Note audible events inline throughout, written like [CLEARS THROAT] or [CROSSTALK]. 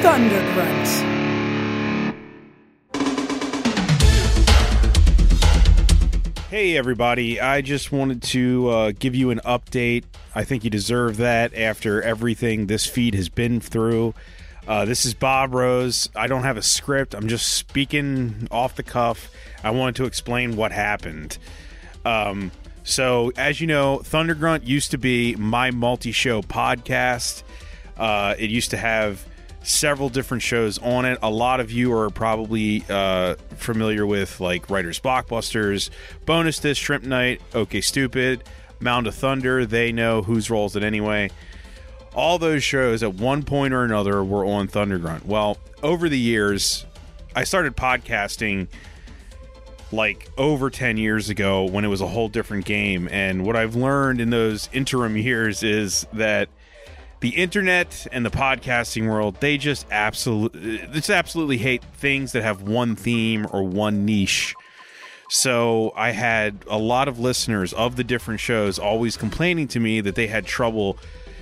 Thundergrunt. Hey, everybody. I just wanted to uh, give you an update. I think you deserve that after everything this feed has been through. Uh, this is Bob Rose. I don't have a script. I'm just speaking off the cuff. I wanted to explain what happened. Um, so, as you know, Thundergrunt used to be my multi show podcast. Uh, it used to have several different shows on it. A lot of you are probably uh, familiar with like Writers Blockbusters, Bonus Disc, Shrimp Night, OK Stupid, Mound of Thunder. They know whose rolls it anyway. All those shows at one point or another were on Thundergrunt. Well, over the years, I started podcasting like over 10 years ago when it was a whole different game. And what I've learned in those interim [LAUGHS] years is that the internet and the podcasting world, they just absolutely, just absolutely hate things that have one theme or one niche. So I had a lot of listeners of the different shows always complaining to me that they had trouble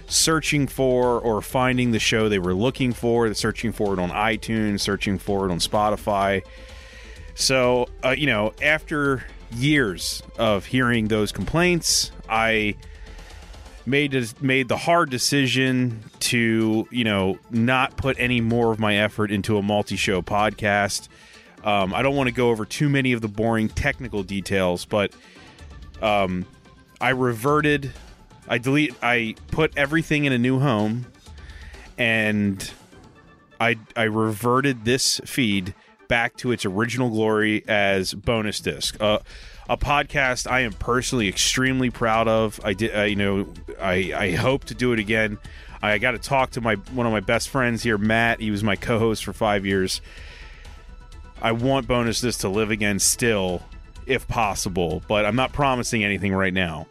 searching for or finding the show they were looking for, searching for it on iTunes, searching for it on Spotify. So, uh, you know, after years of hearing those complaints, I made made the hard decision to you know not put any more of my effort into a multi-show podcast. Um, I don't want to go over too many of the boring technical details, but um, I reverted. I delete. I put everything in a new home, and I I reverted this feed back to its original glory as bonus disc. Uh, a podcast I am personally extremely proud of. I did, uh, you know, I I hope to do it again. I got to talk to my one of my best friends here, Matt. He was my co-host for five years. I want bonus disc to live again still, if possible, but I'm not promising anything right now.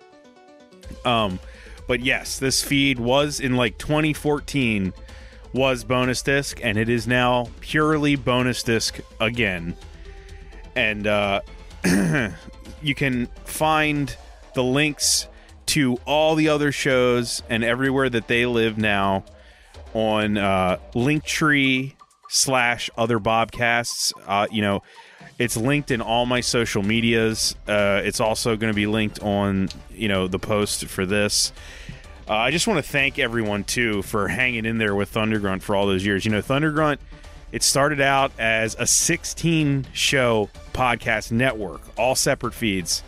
Um, but yes, this feed was in like 2014 was bonus disc, and it is now purely bonus disc again. And uh, [CLEARS THROAT] you can find the links to all the other shows and everywhere that they live now on uh, Linktree slash other Bobcasts. Uh, you know, it's linked in all my social medias. Uh, it's also going to be linked on you know the post for this. Uh, I just want to thank everyone too for hanging in there with Thundergrunt for all those years. You know, Thundergrunt it started out as a 16 show podcast network, all separate feeds.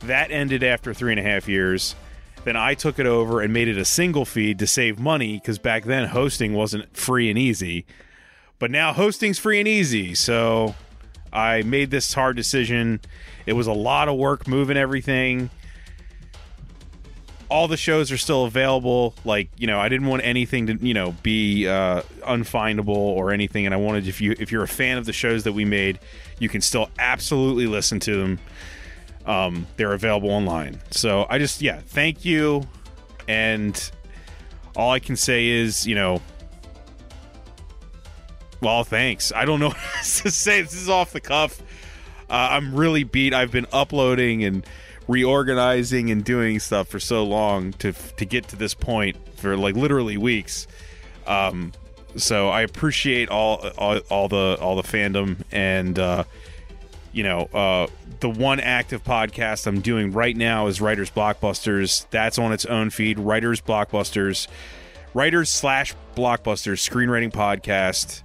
That ended after three and a half years. Then I took it over and made it a single feed to save money because back then hosting wasn't free and easy. But now hosting's free and easy. So I made this hard decision. It was a lot of work moving everything all the shows are still available. Like you know, I didn't want anything to you know be uh, unfindable or anything, and I wanted if you if you're a fan of the shows that we made, you can still absolutely listen to them. Um, they're available online. So I just yeah, thank you, and all I can say is you know. Well, thanks. I don't know [LAUGHS] what to say. This is off the cuff. Uh, I'm really beat. I've been uploading and reorganizing and doing stuff for so long to to get to this point for like literally weeks. Um, so I appreciate all, all all the all the fandom and uh, you know uh, the one active podcast I'm doing right now is Writers Blockbusters. That's on its own feed. Writers Blockbusters, Writers slash Blockbusters screenwriting podcast.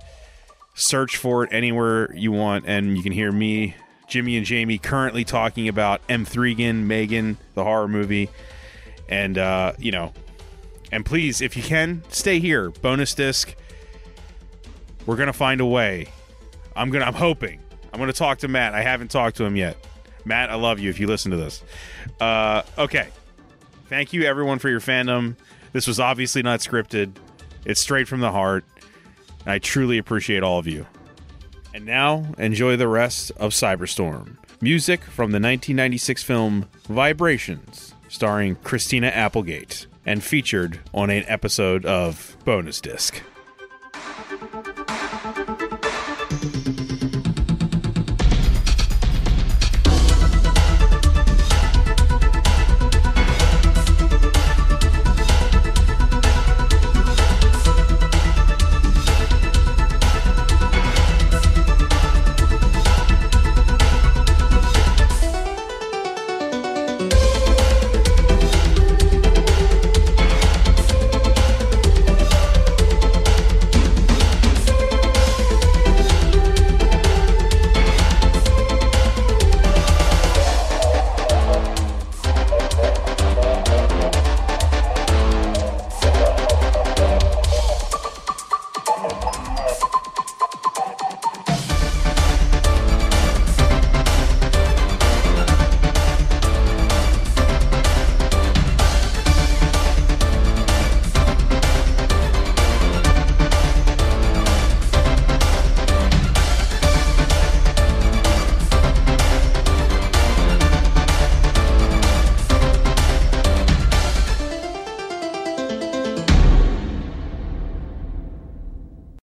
Search for it anywhere you want, and you can hear me Jimmy and Jamie currently talking about M3gan, Megan, the horror movie. And, uh, you know, and please, if you can, stay here. Bonus disc. We're going to find a way. I'm going to, I'm hoping. I'm going to talk to Matt. I haven't talked to him yet. Matt, I love you if you listen to this. Uh, okay. Thank you, everyone, for your fandom. This was obviously not scripted, it's straight from the heart. I truly appreciate all of you. And now, enjoy the rest of Cyberstorm. Music from the 1996 film Vibrations, starring Christina Applegate, and featured on an episode of Bonus Disc.